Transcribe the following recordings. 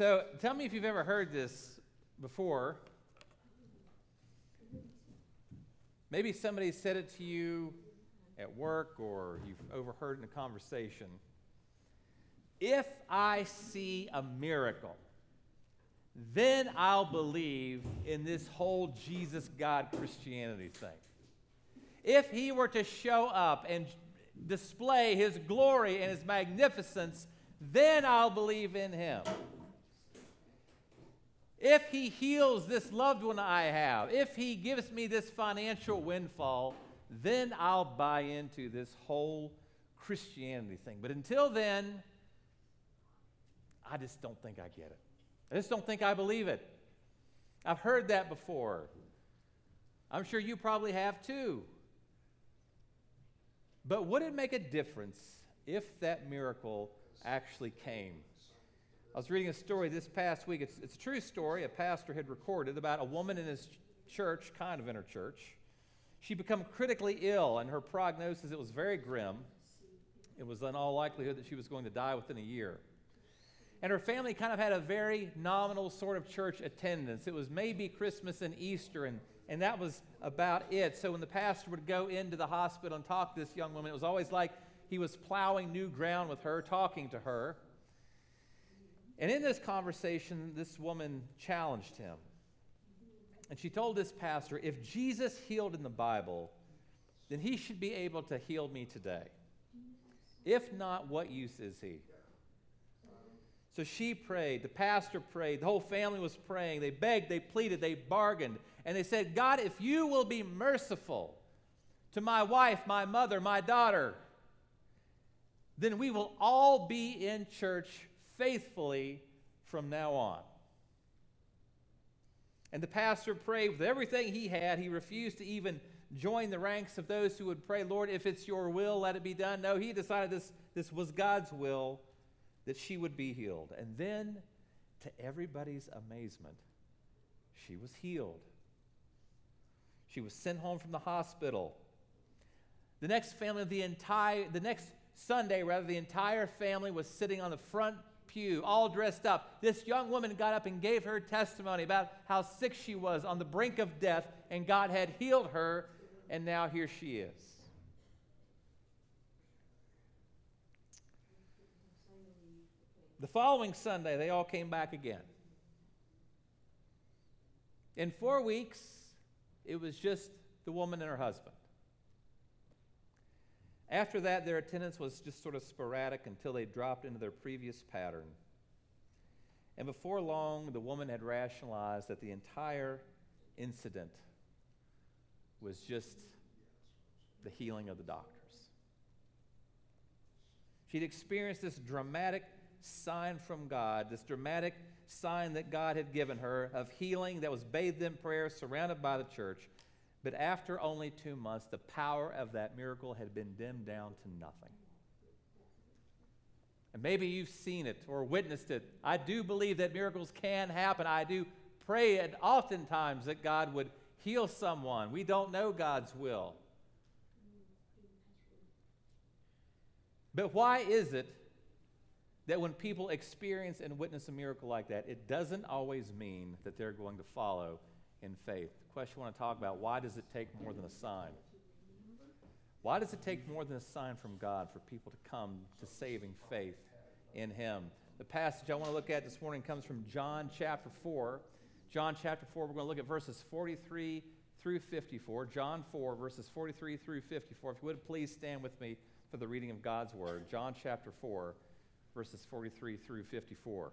So tell me if you've ever heard this before. Maybe somebody said it to you at work or you've overheard in a conversation. If I see a miracle, then I'll believe in this whole Jesus God Christianity thing. If he were to show up and display his glory and his magnificence, then I'll believe in him. If he heals this loved one I have, if he gives me this financial windfall, then I'll buy into this whole Christianity thing. But until then, I just don't think I get it. I just don't think I believe it. I've heard that before. I'm sure you probably have too. But would it make a difference if that miracle actually came? I was reading a story this past week. It's, it's a true story a pastor had recorded about a woman in his church, kind of in her church. She become critically ill, and her prognosis, it was very grim. It was in all likelihood that she was going to die within a year. And her family kind of had a very nominal sort of church attendance. It was maybe Christmas and Easter, and, and that was about it. So when the pastor would go into the hospital and talk to this young woman, it was always like he was plowing new ground with her, talking to her. And in this conversation, this woman challenged him. And she told this pastor if Jesus healed in the Bible, then he should be able to heal me today. If not, what use is he? So she prayed, the pastor prayed, the whole family was praying. They begged, they pleaded, they bargained. And they said, God, if you will be merciful to my wife, my mother, my daughter, then we will all be in church faithfully from now on. And the pastor prayed with everything he had. He refused to even join the ranks of those who would pray, Lord, if it's your will, let it be done. No, he decided this, this was God's will that she would be healed. And then, to everybody's amazement, she was healed. She was sent home from the hospital. The next family, the entire, the next Sunday, rather, the entire family was sitting on the front pew, all dressed up. This young woman got up and gave her testimony about how sick she was on the brink of death, and God had healed her, and now here she is. The following Sunday, they all came back again. In four weeks, it was just the woman and her husband. After that, their attendance was just sort of sporadic until they dropped into their previous pattern. And before long, the woman had rationalized that the entire incident was just the healing of the doctors. She'd experienced this dramatic sign from God, this dramatic sign that God had given her of healing that was bathed in prayer, surrounded by the church. But after only two months, the power of that miracle had been dimmed down to nothing. And maybe you've seen it or witnessed it. I do believe that miracles can happen. I do pray and oftentimes that God would heal someone. We don't know God's will. But why is it that when people experience and witness a miracle like that, it doesn't always mean that they're going to follow in faith. The question I want to talk about why does it take more than a sign? Why does it take more than a sign from God for people to come to saving faith in Him? The passage I want to look at this morning comes from John chapter 4. John chapter 4, we're going to look at verses 43 through 54. John 4, verses 43 through 54. If you would please stand with me for the reading of God's Word. John chapter 4, verses 43 through 54.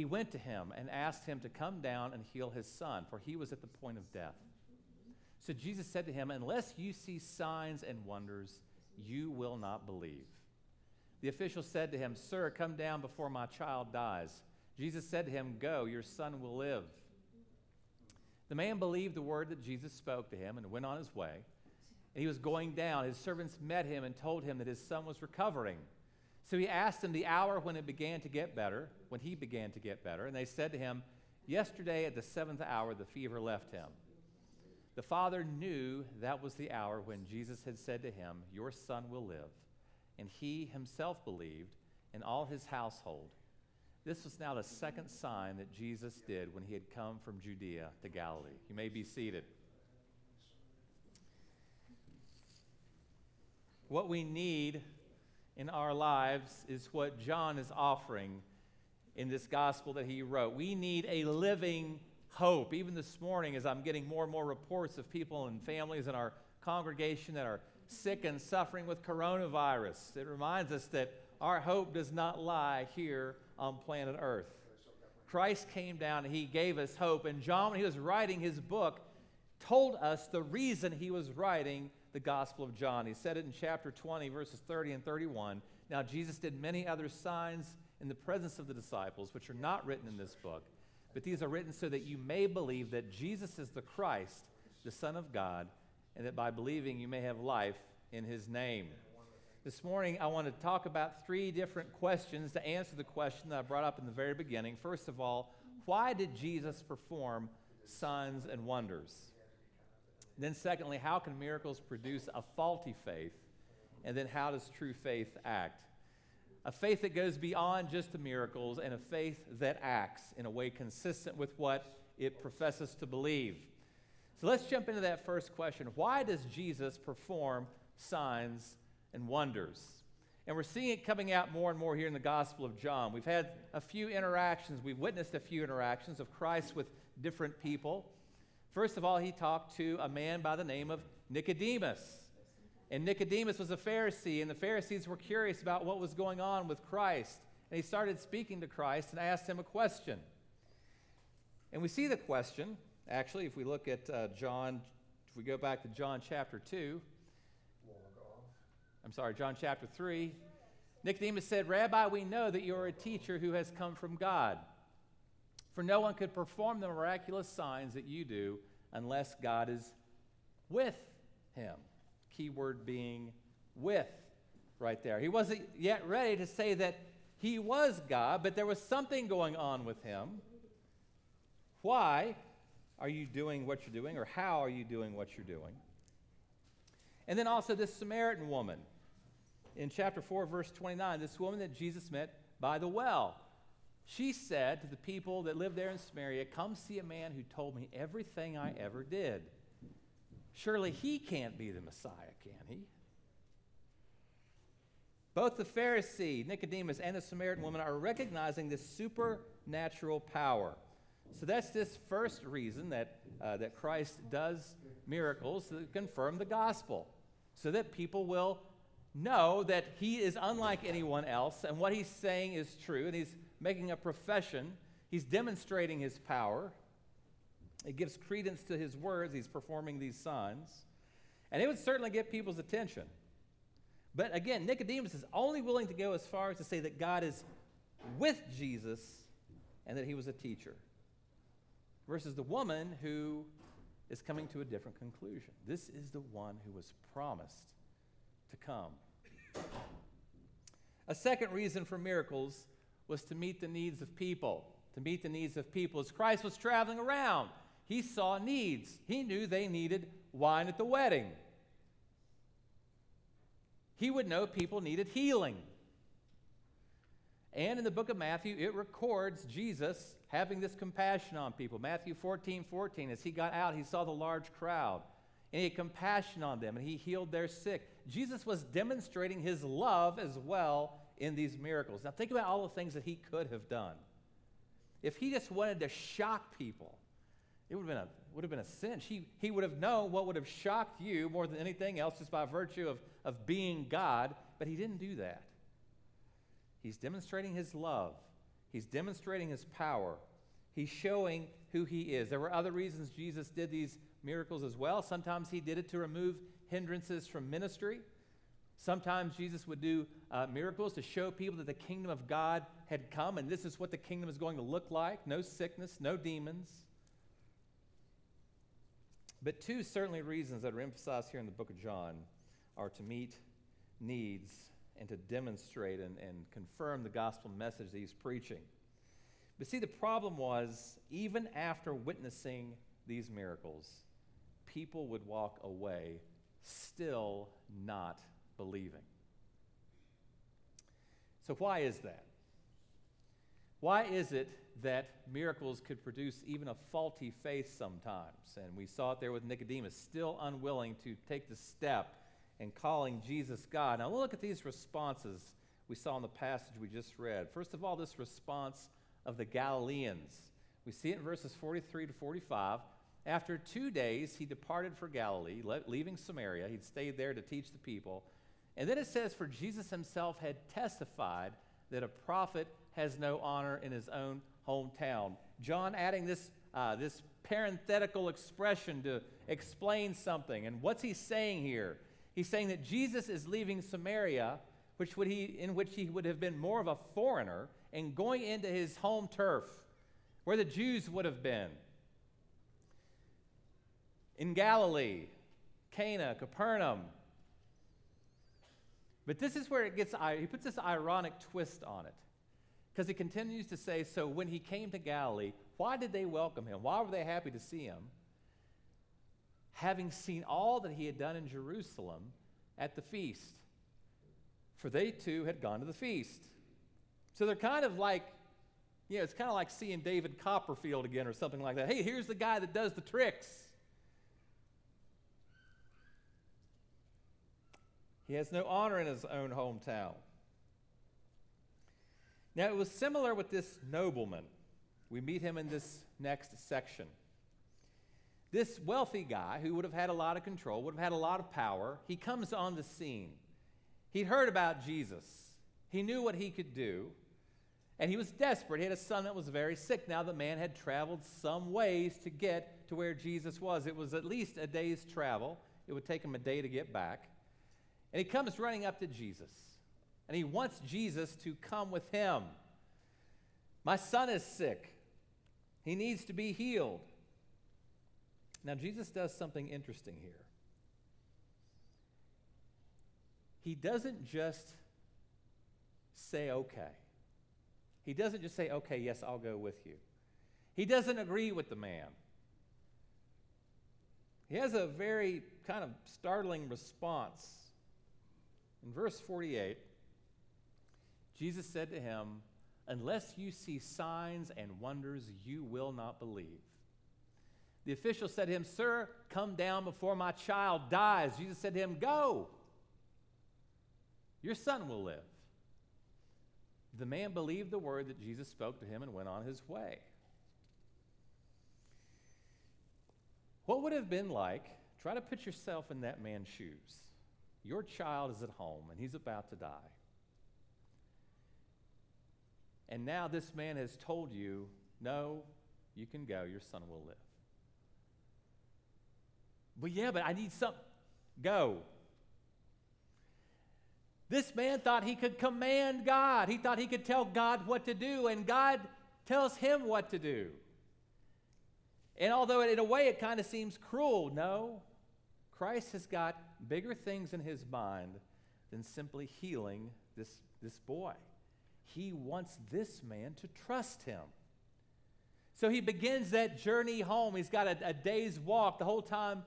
he went to him and asked him to come down and heal his son, for he was at the point of death. So Jesus said to him, Unless you see signs and wonders, you will not believe. The official said to him, Sir, come down before my child dies. Jesus said to him, Go, your son will live. The man believed the word that Jesus spoke to him and went on his way. And he was going down. His servants met him and told him that his son was recovering. So he asked them the hour when it began to get better, when he began to get better. And they said to him, Yesterday at the seventh hour, the fever left him. The father knew that was the hour when Jesus had said to him, Your son will live. And he himself believed, and all his household. This was now the second sign that Jesus did when he had come from Judea to Galilee. You may be seated. What we need in our lives is what John is offering in this gospel that he wrote. We need a living hope. Even this morning, as I'm getting more and more reports of people and families in our congregation that are sick and suffering with coronavirus, it reminds us that our hope does not lie here on planet Earth. Christ came down and he gave us hope. And John, when he was writing his book, told us the reason he was writing the Gospel of John. He said it in chapter 20, verses 30 and 31. Now, Jesus did many other signs in the presence of the disciples, which are not written in this book, but these are written so that you may believe that Jesus is the Christ, the Son of God, and that by believing you may have life in his name. This morning, I want to talk about three different questions to answer the question that I brought up in the very beginning. First of all, why did Jesus perform signs and wonders? Then, secondly, how can miracles produce a faulty faith? And then, how does true faith act? A faith that goes beyond just the miracles, and a faith that acts in a way consistent with what it professes to believe. So let's jump into that first question. Why does Jesus perform signs and wonders. And we're seeing it coming out more and more here in the Gospel of John. We've had a few interactions, we've witnessed a few interactions of Christ with different people. First of all, he talked to a man by the name of Nicodemus. And Nicodemus was a Pharisee, and the Pharisees were curious about what was going on with Christ. And he started speaking to Christ and asked him a question. And we see the question, actually, if we look at uh, John, if we go back to John chapter 2, I'm sorry, John chapter 3. Nicodemus said, Rabbi, we know that you're a teacher who has come from God. For no one could perform the miraculous signs that you do unless God is with him. Key word being with right there. He wasn't yet ready to say that he was God, but there was something going on with him. Why are you doing what you're doing, or how are you doing what you're doing? And then also this Samaritan woman. In chapter 4, verse 29, this woman that Jesus met by the well. She said to the people that lived there in Samaria, Come see a man who told me everything I ever did. Surely he can't be the Messiah, can he? Both the Pharisee, Nicodemus, and the Samaritan woman are recognizing this supernatural power. So that's this first reason that, uh, that Christ does miracles to confirm the gospel so that people will know that he is unlike anyone else and what he's saying is true, and he's making a profession. He's demonstrating his power. It gives credence to his words. He's performing these signs. And it would certainly get people's attention. But again, Nicodemus is only willing to go as far as to say that God is with Jesus and that he was a teacher, versus the woman who is coming to a different conclusion. This is the one who was promised to come. A second reason for miracles was to meet the needs of people. To meet the needs of people. As Christ was traveling around, he saw needs. He knew they needed wine at the wedding. He would know people needed healing. And in the book of Matthew, it records Jesus having this compassion on people. Matthew 14 14, as he got out, he saw the large crowd, and he had compassion on them, and he healed their sick. Jesus was demonstrating his love as well in these miracles. Now, think about all the things that he could have done. If he just wanted to shock people, it would have been a, would have been a cinch. He, he would have known what would have shocked you more than anything else just by virtue of, of being God, but he didn't do that. He's demonstrating his love, he's demonstrating his power, he's showing who he is. There were other reasons Jesus did these miracles as well. Sometimes he did it to remove hindrances from ministry. Sometimes Jesus would do uh, miracles to show people that the kingdom of God had come, and this is what the kingdom is going to look like no sickness, no demons. But two certainly reasons that are emphasized here in the book of John are to meet needs and to demonstrate and, and confirm the gospel message that he's preaching. But see, the problem was, even after witnessing these miracles, people would walk away still not believing. So, why is that? Why is it that miracles could produce even a faulty faith sometimes? And we saw it there with Nicodemus, still unwilling to take the step in calling Jesus God. Now, look at these responses we saw in the passage we just read. First of all, this response of the Galileans. We see it in verses 43 to 45. After two days, he departed for Galilee, leaving Samaria. He'd stayed there to teach the people. And then it says, For Jesus himself had testified that a prophet has no honor in his own hometown. John adding this, uh, this parenthetical expression to explain something. And what's he saying here? He's saying that Jesus is leaving Samaria, which would he, in which he would have been more of a foreigner, and going into his home turf, where the Jews would have been. In Galilee, Cana, Capernaum. But this is where it gets, he puts this ironic twist on it. Because he continues to say, so when he came to Galilee, why did they welcome him? Why were they happy to see him? Having seen all that he had done in Jerusalem at the feast. For they too had gone to the feast. So they're kind of like, you know, it's kind of like seeing David Copperfield again or something like that. Hey, here's the guy that does the tricks. He has no honor in his own hometown. Now, it was similar with this nobleman. We meet him in this next section. This wealthy guy, who would have had a lot of control, would have had a lot of power, he comes on the scene. He'd heard about Jesus, he knew what he could do, and he was desperate. He had a son that was very sick. Now, the man had traveled some ways to get to where Jesus was. It was at least a day's travel, it would take him a day to get back. And he comes running up to Jesus and he wants Jesus to come with him. My son is sick, he needs to be healed. Now, Jesus does something interesting here. He doesn't just say, okay. He doesn't just say, okay, yes, I'll go with you. He doesn't agree with the man. He has a very kind of startling response. In verse 48, Jesus said to him, Unless you see signs and wonders, you will not believe. The official said to him, Sir, come down before my child dies. Jesus said to him, Go. Your son will live. The man believed the word that Jesus spoke to him and went on his way. What would have been like? Try to put yourself in that man's shoes. Your child is at home and he's about to die. And now this man has told you, no, you can go, your son will live. But yeah, but I need some. Go. This man thought he could command God. He thought he could tell God what to do, and God tells him what to do. And although in a way it kind of seems cruel, no, Christ has got bigger things in his mind than simply healing this, this boy. He wants this man to trust him. So he begins that journey home. He's got a, a day's walk the whole time,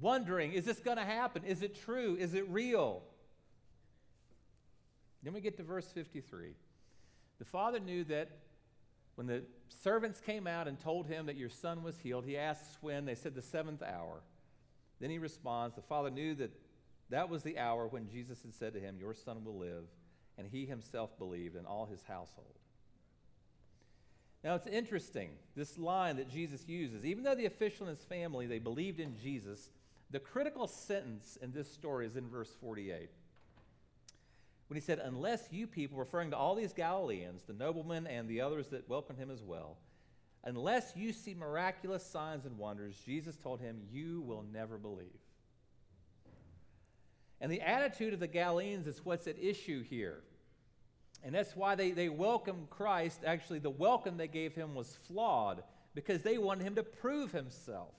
wondering is this going to happen? Is it true? Is it real? Then we get to verse 53. The father knew that when the servants came out and told him that your son was healed, he asks when. They said the seventh hour. Then he responds, The father knew that that was the hour when Jesus had said to him, Your son will live and he himself believed and all his household. Now it's interesting, this line that Jesus uses. Even though the official and his family, they believed in Jesus, the critical sentence in this story is in verse 48. When he said, Unless you people, referring to all these Galileans, the noblemen and the others that welcomed him as well, Unless you see miraculous signs and wonders, Jesus told him, you will never believe. And the attitude of the Galileans is what's at issue here. And that's why they, they welcomed Christ. Actually, the welcome they gave him was flawed because they wanted him to prove himself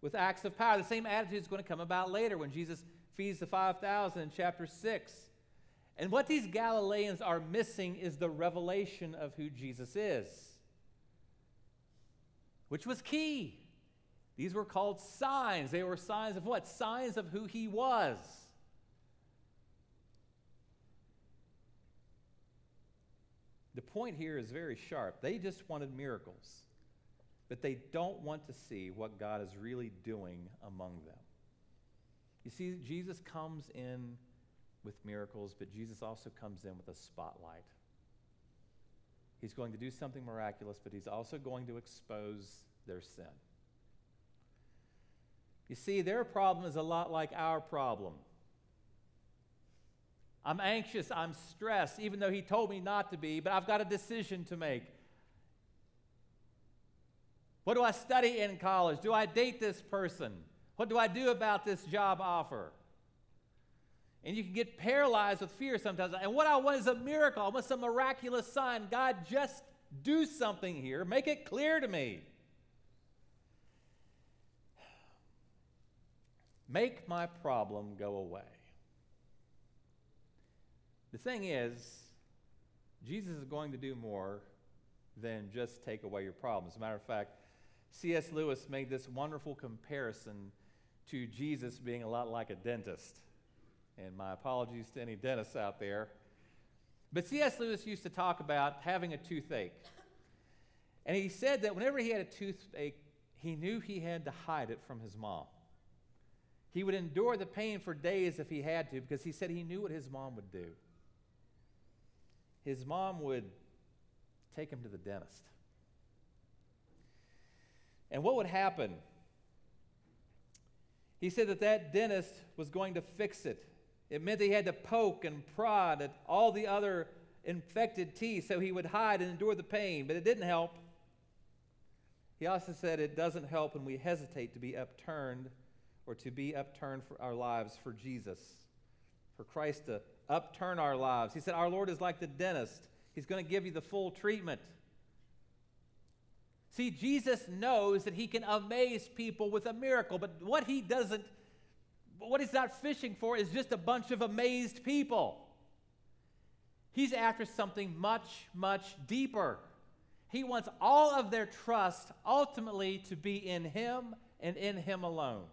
with acts of power. The same attitude is going to come about later when Jesus feeds the 5,000 in chapter 6. And what these Galileans are missing is the revelation of who Jesus is, which was key. These were called signs. They were signs of what? Signs of who he was. The point here is very sharp. They just wanted miracles, but they don't want to see what God is really doing among them. You see, Jesus comes in with miracles, but Jesus also comes in with a spotlight. He's going to do something miraculous, but he's also going to expose their sin. You see, their problem is a lot like our problem. I'm anxious, I'm stressed, even though he told me not to be, but I've got a decision to make. What do I study in college? Do I date this person? What do I do about this job offer? And you can get paralyzed with fear sometimes. And what I want is a miracle. I want some miraculous sign. God, just do something here. Make it clear to me. Make my problem go away. The thing is, Jesus is going to do more than just take away your problems. As a matter of fact, C.S. Lewis made this wonderful comparison to Jesus being a lot like a dentist. And my apologies to any dentists out there. But C.S. Lewis used to talk about having a toothache. And he said that whenever he had a toothache, he knew he had to hide it from his mom. He would endure the pain for days if he had to because he said he knew what his mom would do his mom would take him to the dentist. And what would happen? He said that that dentist was going to fix it. It meant that he had to poke and prod at all the other infected teeth so he would hide and endure the pain, but it didn't help. He also said it doesn't help when we hesitate to be upturned or to be upturned for our lives for Jesus, for Christ to upturn our lives. He said, Our Lord is like the dentist, He's going to give you the full treatment. See, Jesus knows that He can amaze people with a miracle, but what He doesn't, what He's not fishing for is just a bunch of amazed people. He's after something much, much deeper. He wants all of their trust ultimately to be in Him and in Him alone.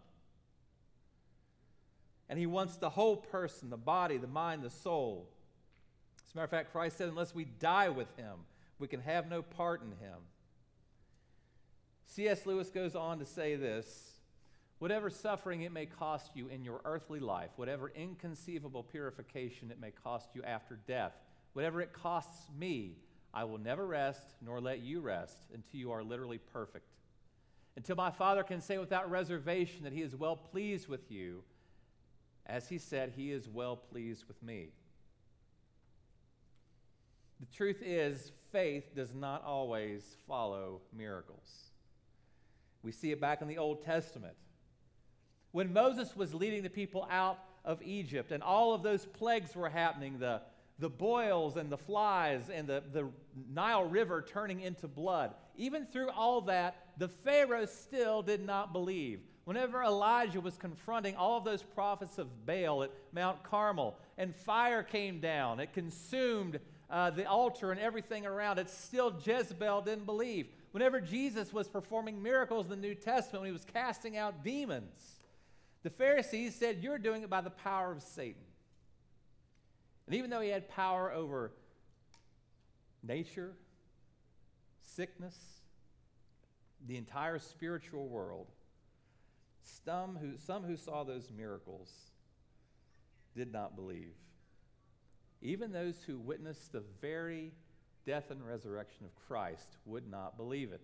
And he wants the whole person the body, the mind, the soul. As a matter of fact, Christ said, unless we die with him, we can have no part in him. C.S. Lewis goes on to say this whatever suffering it may cost you in your earthly life, whatever inconceivable purification it may cost you after death, whatever it costs me, I will never rest nor let you rest until you are literally perfect. Until my Father can say without reservation that he is well pleased with you as he said, He is well pleased with me. The truth is, faith does not always follow miracles. We see it back in the Old Testament. When Moses was leading the people out of Egypt and all of those plagues were happening the, the boils and the flies and the, the Nile River turning into blood even through all that, the Pharaoh still did not believe. Whenever Elijah was confronting all of those prophets of Baal at Mount Carmel, and fire came down, it consumed uh, the altar and everything around it, still Jezebel didn't believe. Whenever Jesus was performing miracles in the New Testament, when he was casting out demons, the Pharisees said, You're doing it by the power of Satan. And even though he had power over nature, sickness, the entire spiritual world, some who, some who saw those miracles did not believe. Even those who witnessed the very death and resurrection of Christ would not believe it.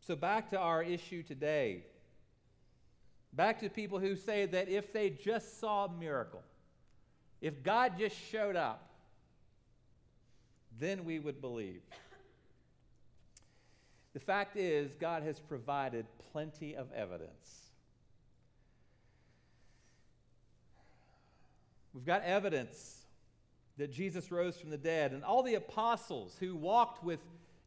So, back to our issue today. Back to people who say that if they just saw a miracle, if God just showed up, then we would believe. The fact is, God has provided plenty of evidence. We've got evidence that Jesus rose from the dead, and all the apostles who walked with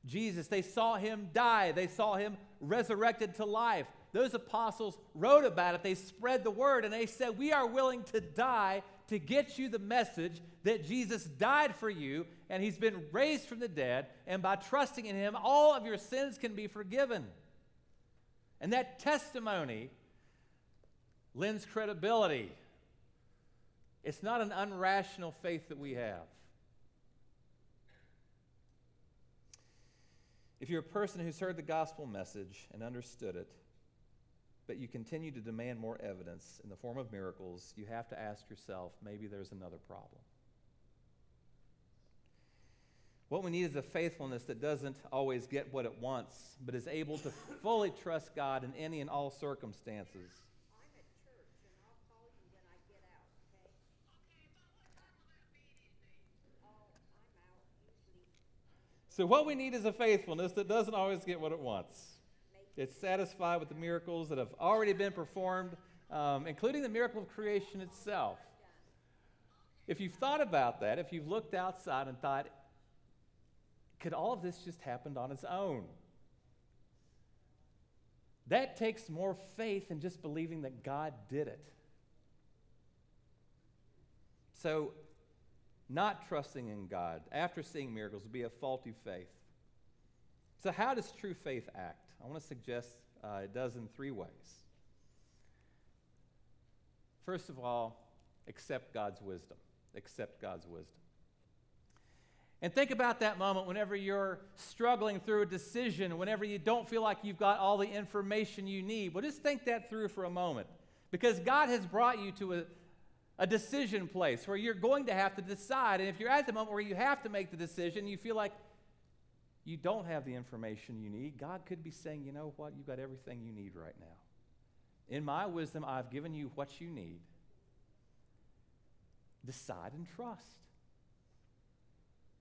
Jesus, they saw him die, they saw him resurrected to life. Those apostles wrote about it, they spread the word, and they said, We are willing to die to get you the message that Jesus died for you and he's been raised from the dead, and by trusting in him, all of your sins can be forgiven. And that testimony lends credibility. It's not an unrational faith that we have. If you're a person who's heard the gospel message and understood it, but you continue to demand more evidence in the form of miracles, you have to ask yourself maybe there's another problem. What we need is a faithfulness that doesn't always get what it wants, but is able to fully trust God in any and all circumstances. So, what we need is a faithfulness that doesn't always get what it wants. It's satisfied with the miracles that have already been performed, um, including the miracle of creation itself. If you've thought about that, if you've looked outside and thought, could all of this just happened on its own? That takes more faith than just believing that God did it. So, not trusting in God after seeing miracles would be a faulty faith. So, how does true faith act? I want to suggest uh, it does in three ways. First of all, accept God's wisdom. Accept God's wisdom. And think about that moment whenever you're struggling through a decision, whenever you don't feel like you've got all the information you need. Well, just think that through for a moment. Because God has brought you to a, a decision place where you're going to have to decide. And if you're at the moment where you have to make the decision, you feel like you don't have the information you need, God could be saying, you know what? You've got everything you need right now. In my wisdom, I've given you what you need. Decide and trust.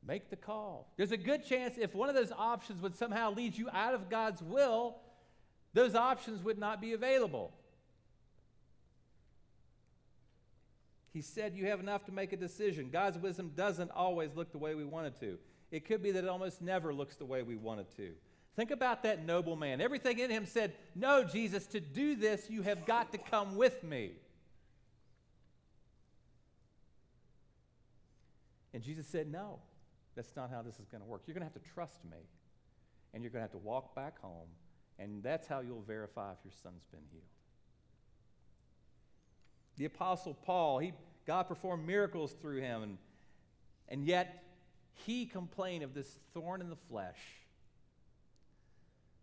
Make the call. There's a good chance if one of those options would somehow lead you out of God's will, those options would not be available. He said you have enough to make a decision. God's wisdom doesn't always look the way we want it to. It could be that it almost never looks the way we want it to. Think about that noble man. Everything in him said, No, Jesus, to do this, you have got to come with me. And Jesus said, No. That's not how this is going to work. You're going to have to trust me, and you're going to have to walk back home, and that's how you'll verify if your son's been healed. The Apostle Paul, he, God performed miracles through him, and, and yet he complained of this thorn in the flesh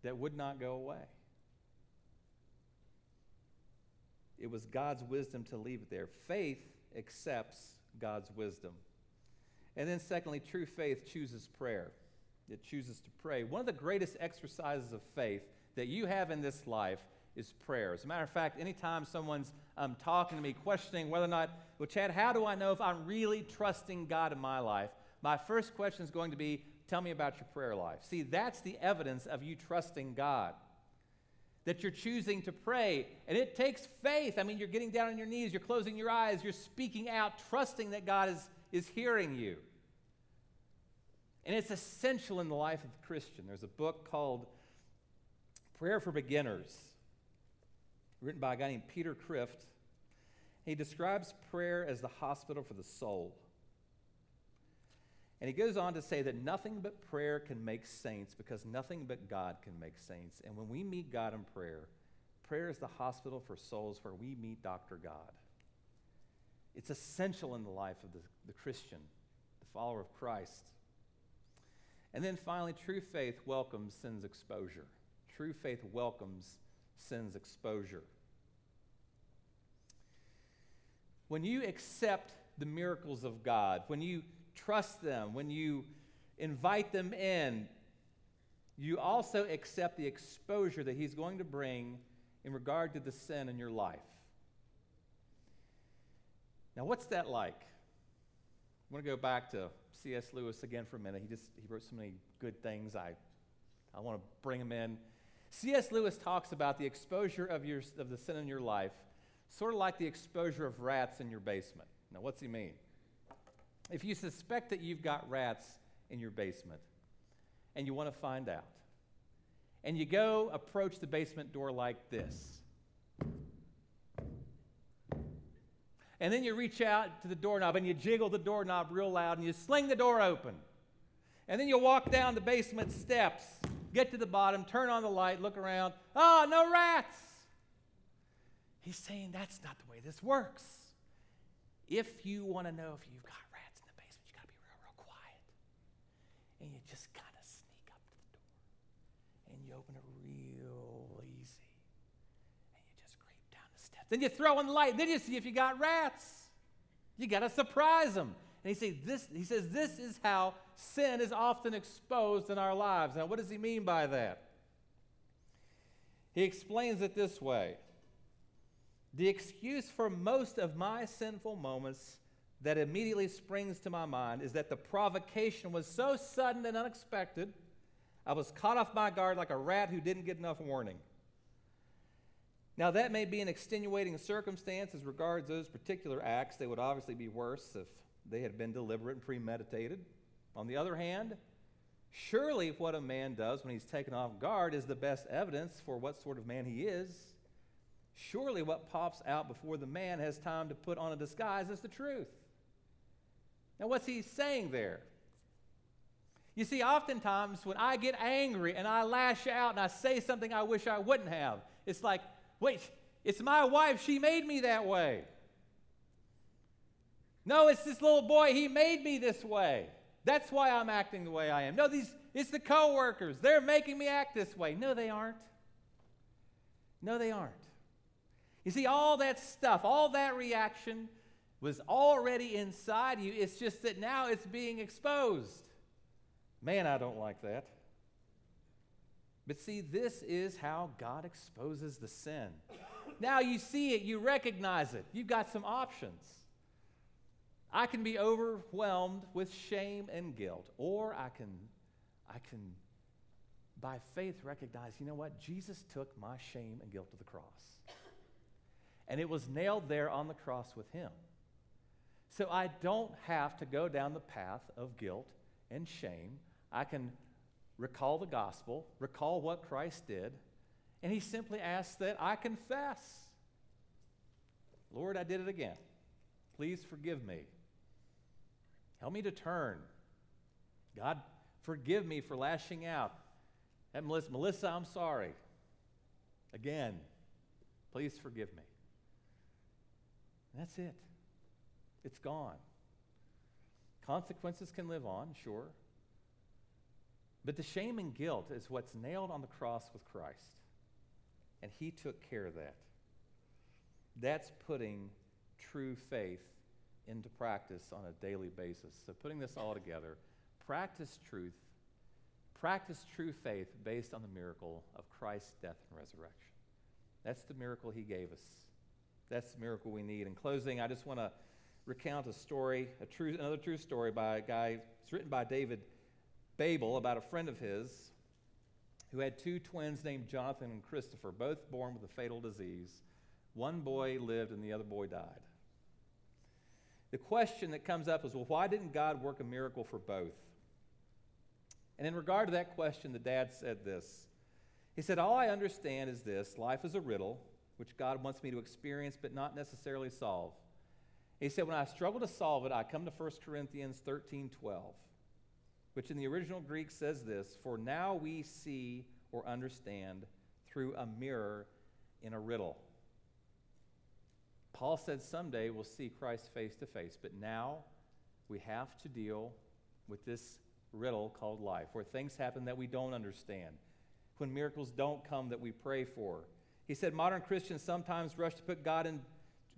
that would not go away. It was God's wisdom to leave it there. Faith accepts God's wisdom. And then, secondly, true faith chooses prayer. It chooses to pray. One of the greatest exercises of faith that you have in this life is prayer. As a matter of fact, anytime someone's um, talking to me, questioning whether or not, well, Chad, how do I know if I'm really trusting God in my life? My first question is going to be, tell me about your prayer life. See, that's the evidence of you trusting God. That you're choosing to pray. And it takes faith. I mean, you're getting down on your knees, you're closing your eyes, you're speaking out, trusting that God is, is hearing you. And it's essential in the life of a Christian. There's a book called Prayer for Beginners, written by a guy named Peter Kreeft. He describes prayer as the hospital for the soul. And he goes on to say that nothing but prayer can make saints because nothing but God can make saints. And when we meet God in prayer, prayer is the hospital for souls where we meet Dr. God. It's essential in the life of the, the Christian, the follower of Christ. And then finally, true faith welcomes sin's exposure. True faith welcomes sin's exposure. When you accept the miracles of God, when you trust them, when you invite them in, you also accept the exposure that He's going to bring in regard to the sin in your life. Now, what's that like? I want to go back to C.S. Lewis again for a minute. He just he wrote so many good things. I I want to bring him in. C.S. Lewis talks about the exposure of, your, of the sin in your life, sort of like the exposure of rats in your basement. Now, what's he mean? If you suspect that you've got rats in your basement and you want to find out, and you go approach the basement door like this, and then you reach out to the doorknob and you jiggle the doorknob real loud and you sling the door open. And then you walk down the basement steps, get to the bottom, turn on the light, look around. Oh, no rats! He's saying that's not the way this works. If you want to know if you've got rats in the basement, you got to be real, real quiet. And just kind of sneak up to the door. And you open it real easy. And you just creep down the steps. Then you throw in the light. Then you see if you got rats. You got to surprise them. And he, say, this, he says, This is how sin is often exposed in our lives. Now, what does he mean by that? He explains it this way The excuse for most of my sinful moments that immediately springs to my mind is that the provocation was so sudden and unexpected, I was caught off my guard like a rat who didn't get enough warning. Now, that may be an extenuating circumstance as regards those particular acts. They would obviously be worse if they had been deliberate and premeditated. On the other hand, surely what a man does when he's taken off guard is the best evidence for what sort of man he is. Surely what pops out before the man has time to put on a disguise is the truth. Now, what's he saying there? You see, oftentimes when I get angry and I lash out and I say something I wish I wouldn't have, it's like, wait, it's my wife. She made me that way. No, it's this little boy. He made me this way. That's why I'm acting the way I am. No, these it's the coworkers. They're making me act this way. No, they aren't. No, they aren't. You see, all that stuff, all that reaction was already inside you. It's just that now it's being exposed. Man, I don't like that. But see, this is how God exposes the sin. Now you see it, you recognize it, you've got some options. I can be overwhelmed with shame and guilt, or I can, I can, by faith, recognize, you know what? Jesus took my shame and guilt to the cross. And it was nailed there on the cross with him. So I don't have to go down the path of guilt and shame. I can recall the gospel, recall what Christ did, and he simply asks that I confess. Lord, I did it again. Please forgive me. Help me to turn. God, forgive me for lashing out. And Melissa, Melissa, I'm sorry. Again, please forgive me. That's it. It's gone. Consequences can live on, sure. But the shame and guilt is what's nailed on the cross with Christ. And he took care of that. That's putting true faith into practice on a daily basis. So, putting this all together, practice truth, practice true faith based on the miracle of Christ's death and resurrection. That's the miracle he gave us. That's the miracle we need. In closing, I just want to recount a story, a true, another true story by a guy. It's written by David Biebel about a friend of his who had two twins named Jonathan and Christopher, both born with a fatal disease. One boy lived and the other boy died. The question that comes up is well, why didn't God work a miracle for both? And in regard to that question, the dad said this. He said, All I understand is this life is a riddle, which God wants me to experience but not necessarily solve. He said, When I struggle to solve it, I come to 1 Corinthians 13 12, which in the original Greek says this For now we see or understand through a mirror in a riddle. Paul said someday we'll see Christ face to face, but now we have to deal with this riddle called life, where things happen that we don't understand, when miracles don't come that we pray for. He said modern Christians sometimes rush to put God in,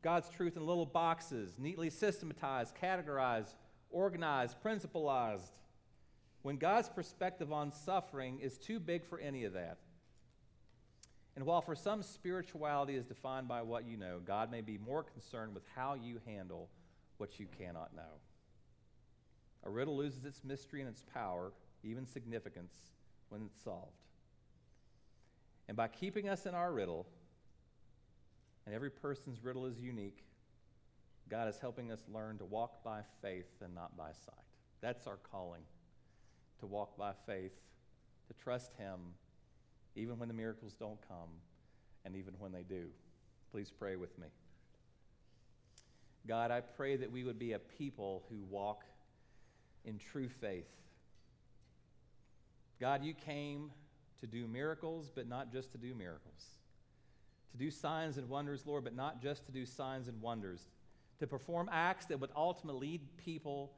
God's truth in little boxes, neatly systematized, categorized, organized, principalized, when God's perspective on suffering is too big for any of that. And while for some spirituality is defined by what you know, God may be more concerned with how you handle what you cannot know. A riddle loses its mystery and its power, even significance, when it's solved. And by keeping us in our riddle, and every person's riddle is unique, God is helping us learn to walk by faith and not by sight. That's our calling to walk by faith, to trust Him, even when the miracles don't come, and even when they do. Please pray with me. God, I pray that we would be a people who walk in true faith. God, you came to do miracles, but not just to do miracles. To do signs and wonders, Lord, but not just to do signs and wonders. To perform acts that would ultimately lead people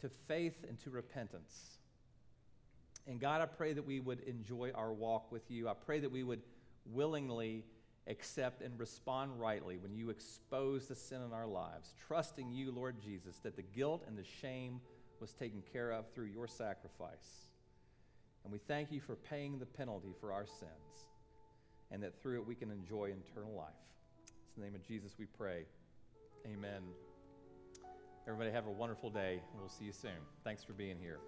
to faith and to repentance. And God, I pray that we would enjoy our walk with you. I pray that we would willingly accept and respond rightly when you expose the sin in our lives, trusting you, Lord Jesus, that the guilt and the shame was taken care of through your sacrifice. And we thank you for paying the penalty for our sins, and that through it we can enjoy eternal life. It's in the name of Jesus we pray. Amen. Everybody have a wonderful day. We'll see you soon. Thanks for being here.